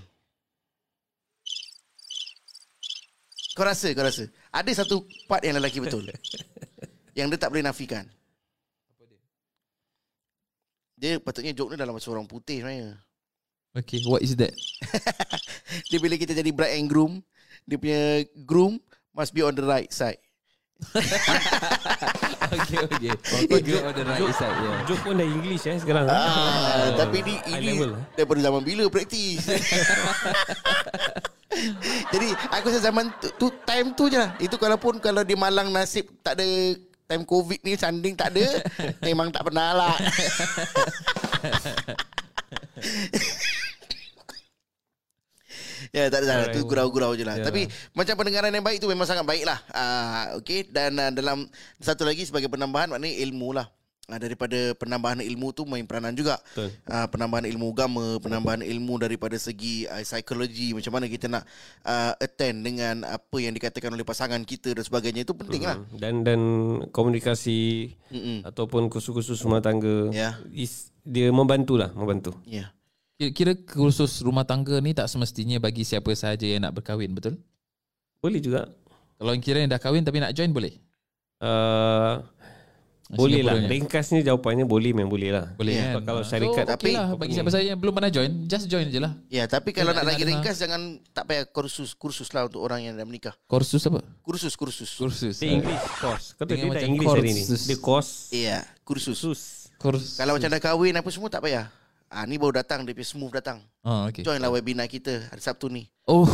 Kau rasa, kau rasa. Ada satu part yang lelaki betul. *laughs* Yang dia tak boleh nafikan. Dia patutnya joke ni dalam bahasa orang putih sebenarnya. Okay, what is that? Dia bila kita jadi bride and groom Dia punya groom Must be on the right side *laughs* okay, okay. okay good on the right side. Yeah. Joke pun dah English eh sekarang ah, Tapi ni ini. Daripada zaman bila praktis *laughs* Jadi aku rasa zaman tu, tu Time tu je lah. Itu kalaupun Kalau dia malang nasib Tak ada Time covid ni Sanding tak ada *laughs* Memang tak pernah lah Ya tak ada salah Tu gurau-gurau je lah. Ya. Tapi Macam pendengaran yang baik tu Memang sangat baik lah. Uh, Okay Dan uh, dalam Satu lagi sebagai penambahan Maknanya ilmu lah. Uh, Daripada penambahan ilmu tu Main peranan juga. Betul. uh, Penambahan ilmu agama Penambahan ilmu daripada segi uh, Psikologi Macam mana kita nak uh, Attend dengan Apa yang dikatakan oleh pasangan kita Dan sebagainya. Itu penting lah. Hmm. dan dan komunikasi Mm-mm. ataupun kursus-kursus rumah tangga Ya. is, dia membantu lah membantu. Ya. Kira, kira kursus rumah tangga ni tak semestinya bagi siapa sahaja yang nak berkahwin, betul? boleh juga Kalau kira yang dah kahwin tapi nak join boleh? uh, Boleh lah. Ringkasnya jawapannya boleh memang boleh lah. Boleh Sebab kan Kalau syarikat so, okay lah Bagi siapa saya yang belum pernah join Just join je lah Ya, tapi kalau nak lagi dengar. ringkas jangan tak payah kursus kursus lah untuk orang yang dah menikah. Kursus apa? Kursus kursus. Kursus Dia English course. Kau Dengan dia tak English hari ni. Dia course. Iya, kursus. Sus. Kursus Kalau macam dah kahwin apa semua tak payah. Ah ni baru datang dia punya smooth datang. Oh okay Join lah webinar kita hari Sabtu ni. Oh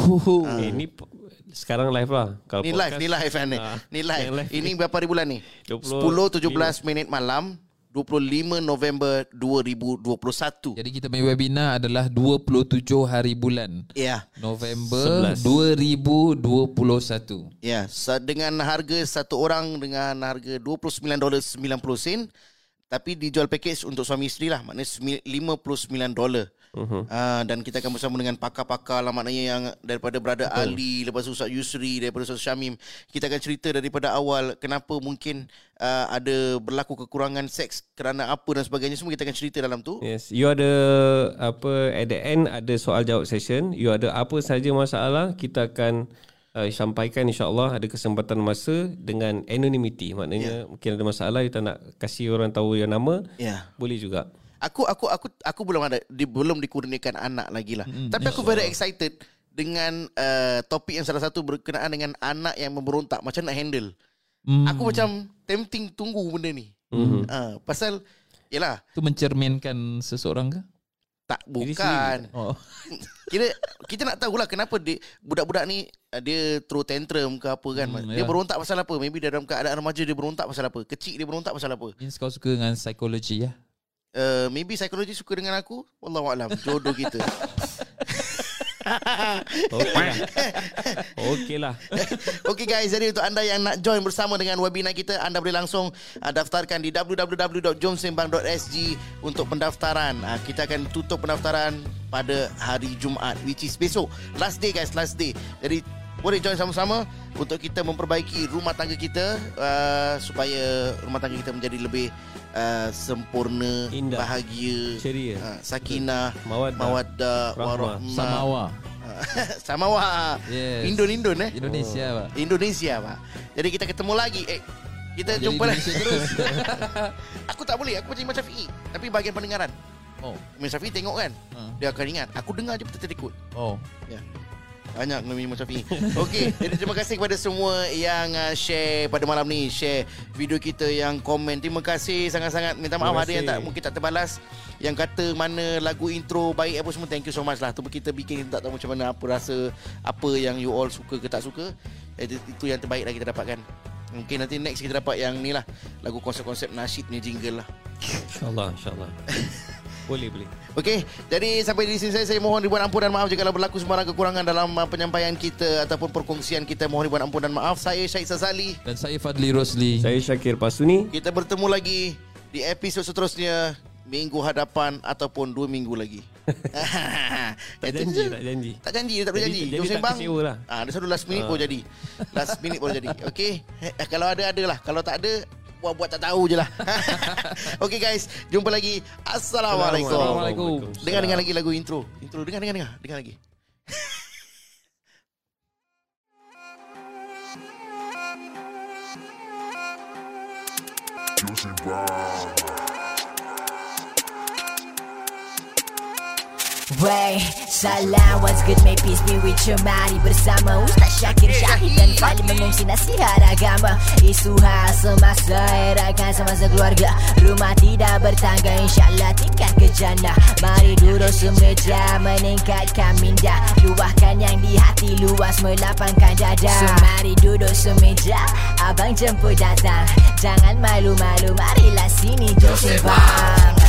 Eh, ni p- sekarang live lah. Kalau Ni live, ni live kan ni. Ah, Ni yang live. live Ini berapa hari bulan ni? 20, 10 17 minit malam 25 November 2021. Jadi kita punya webinar adalah 27 hari bulan Ya. November 11. 2021 Ya, sa- dengan harga satu orang dengan harga 29 dolar 90 sen tapi dijual package untuk suami isteri lah maknanya semi- 59 dolar. Uh-huh. Uh, dan kita akan bersama dengan pakar-pakar lah maknanya yang daripada Brother Betul. Ali lepas tu Ustaz Yusri daripada Ustaz Syamim kita akan cerita daripada awal kenapa mungkin uh, ada berlaku kekurangan seks kerana apa dan sebagainya semua kita akan cerita dalam tu Yes, you ada apa at the end ada soal jawab session. You ada apa saja masalah, kita akan uh, sampaikan insya-Allah ada kesempatan masa dengan anonymity. Maknanya yeah. mungkin ada masalah kita nak kasih orang tahu yang nama, ya boleh juga. Aku aku aku aku belum ada di, belum dikurniakan anak lagi lah. Mm, Tapi aku very excited dengan uh, topik yang salah satu berkenaan dengan anak yang memberontak macam nak handle. Hmm. Aku macam tempting tunggu benda ni. Mm-hmm. Uh, pasal yalah Itu mencerminkan seseorang ke? Tak bukan. Oh. *laughs* Kira kita nak tahulah kenapa dia budak-budak ni uh, dia throw tantrum ke apa kan. Hmm, dia ya. berontak pasal apa? Maybe dalam keadaan remaja dia berontak pasal apa? Kecil dia berontak pasal apa? Means kau suka dengan psikologi ya? Uh, maybe psikologi suka dengan aku. Wallahu alam. Jodoh kita. *laughs* Okey lah. Okey lah. Okey guys, jadi untuk anda yang nak join bersama dengan webinar kita, anda boleh langsung uh, daftarkan di www.jomsembang.sg untuk pendaftaran. Uh, kita akan tutup pendaftaran pada hari Jumaat which is besok. Last day guys, last day. Jadi boleh join sama-sama untuk kita memperbaiki rumah tangga kita uh, supaya rumah tangga kita menjadi lebih uh, sempurna, Indah. bahagia, Ceria. uh, sakinah, Mawaddah. Rahmah. warahmah. Samawa *laughs* Samawa. Yes. Indon-indon eh. Indonesia pak Indonesia pak. Jadi kita ketemu lagi. Eh, kita Jadi jumpa lagi. Terus *laughs* aku tak boleh. Aku macam Imam Syafi'i. Tapi bahagian pendengaran. Oh Imam Syafi'i tengok kan. Ha. Dia akan ingat. Aku dengar je betul terikut. Oh Ya. Banyak dengan Imam Syafi'i. Okey. Jadi terima kasih kepada semua yang uh, share pada malam ni. Share video kita yang komen. Terima kasih sangat-sangat. Minta maaf ada yang tak mungkin tak terbalas. Yang kata mana lagu intro baik apa semua. Thank you so much lah. Tu kita bikin kita tak tahu macam mana apa rasa. Apa yang you all suka ke tak suka. Itu, itu yang terbaik lah kita dapatkan. Mungkin nanti next kita dapat yang ni lah. Lagu konsep-konsep nasyid ni jingle lah. *laughs* InsyaAllah, insyaAllah. *laughs* boleh, boleh. Okey, jadi sampai di sini saya, saya mohon ribuan ampun dan maaf jika berlaku sembarang kekurangan dalam uh, penyampaian kita ataupun perkongsian kita. Mohon ribuan ampun dan maaf. Saya Syed Sazali. Dan saya Fadli Rosli Saya Syakir Pasuni. Kita bertemu lagi di episod seterusnya minggu hadapan ataupun dua minggu lagi. *laughs* Tak janji, tak janji. Tak janji, tak boleh Jadi- janji. jadi Jom tak sembang. lah. Ah, dia selalu last minute baru jadi. Last minute baru jadi. Okey. Eh, kalau ada adalah. Kalau tak ada buat-buat tak tahu je lah. *laughs* Okey guys, jumpa lagi. Assalamualaikum. Assalamualaikum. Dengar dengar lagi lagu intro. Intro dengar dengar lagi. Joseph Brown. Wey, salam, what's good, may peace be with you Mari bersama. Ustaz Syakir Syahid Dan Fali mengungsi nasihat agama. Isu hal semasa Erakan semasa keluarga. Rumah tidak bertangga InsyaAllah tingkat ke jannah. Mari duduk semeja Meningkatkan minda. Luahkan yang di hati Luas melapangkan dada. So mari duduk semeja Abang jemput datang. Jangan malu-malu Marilah sini jom sembang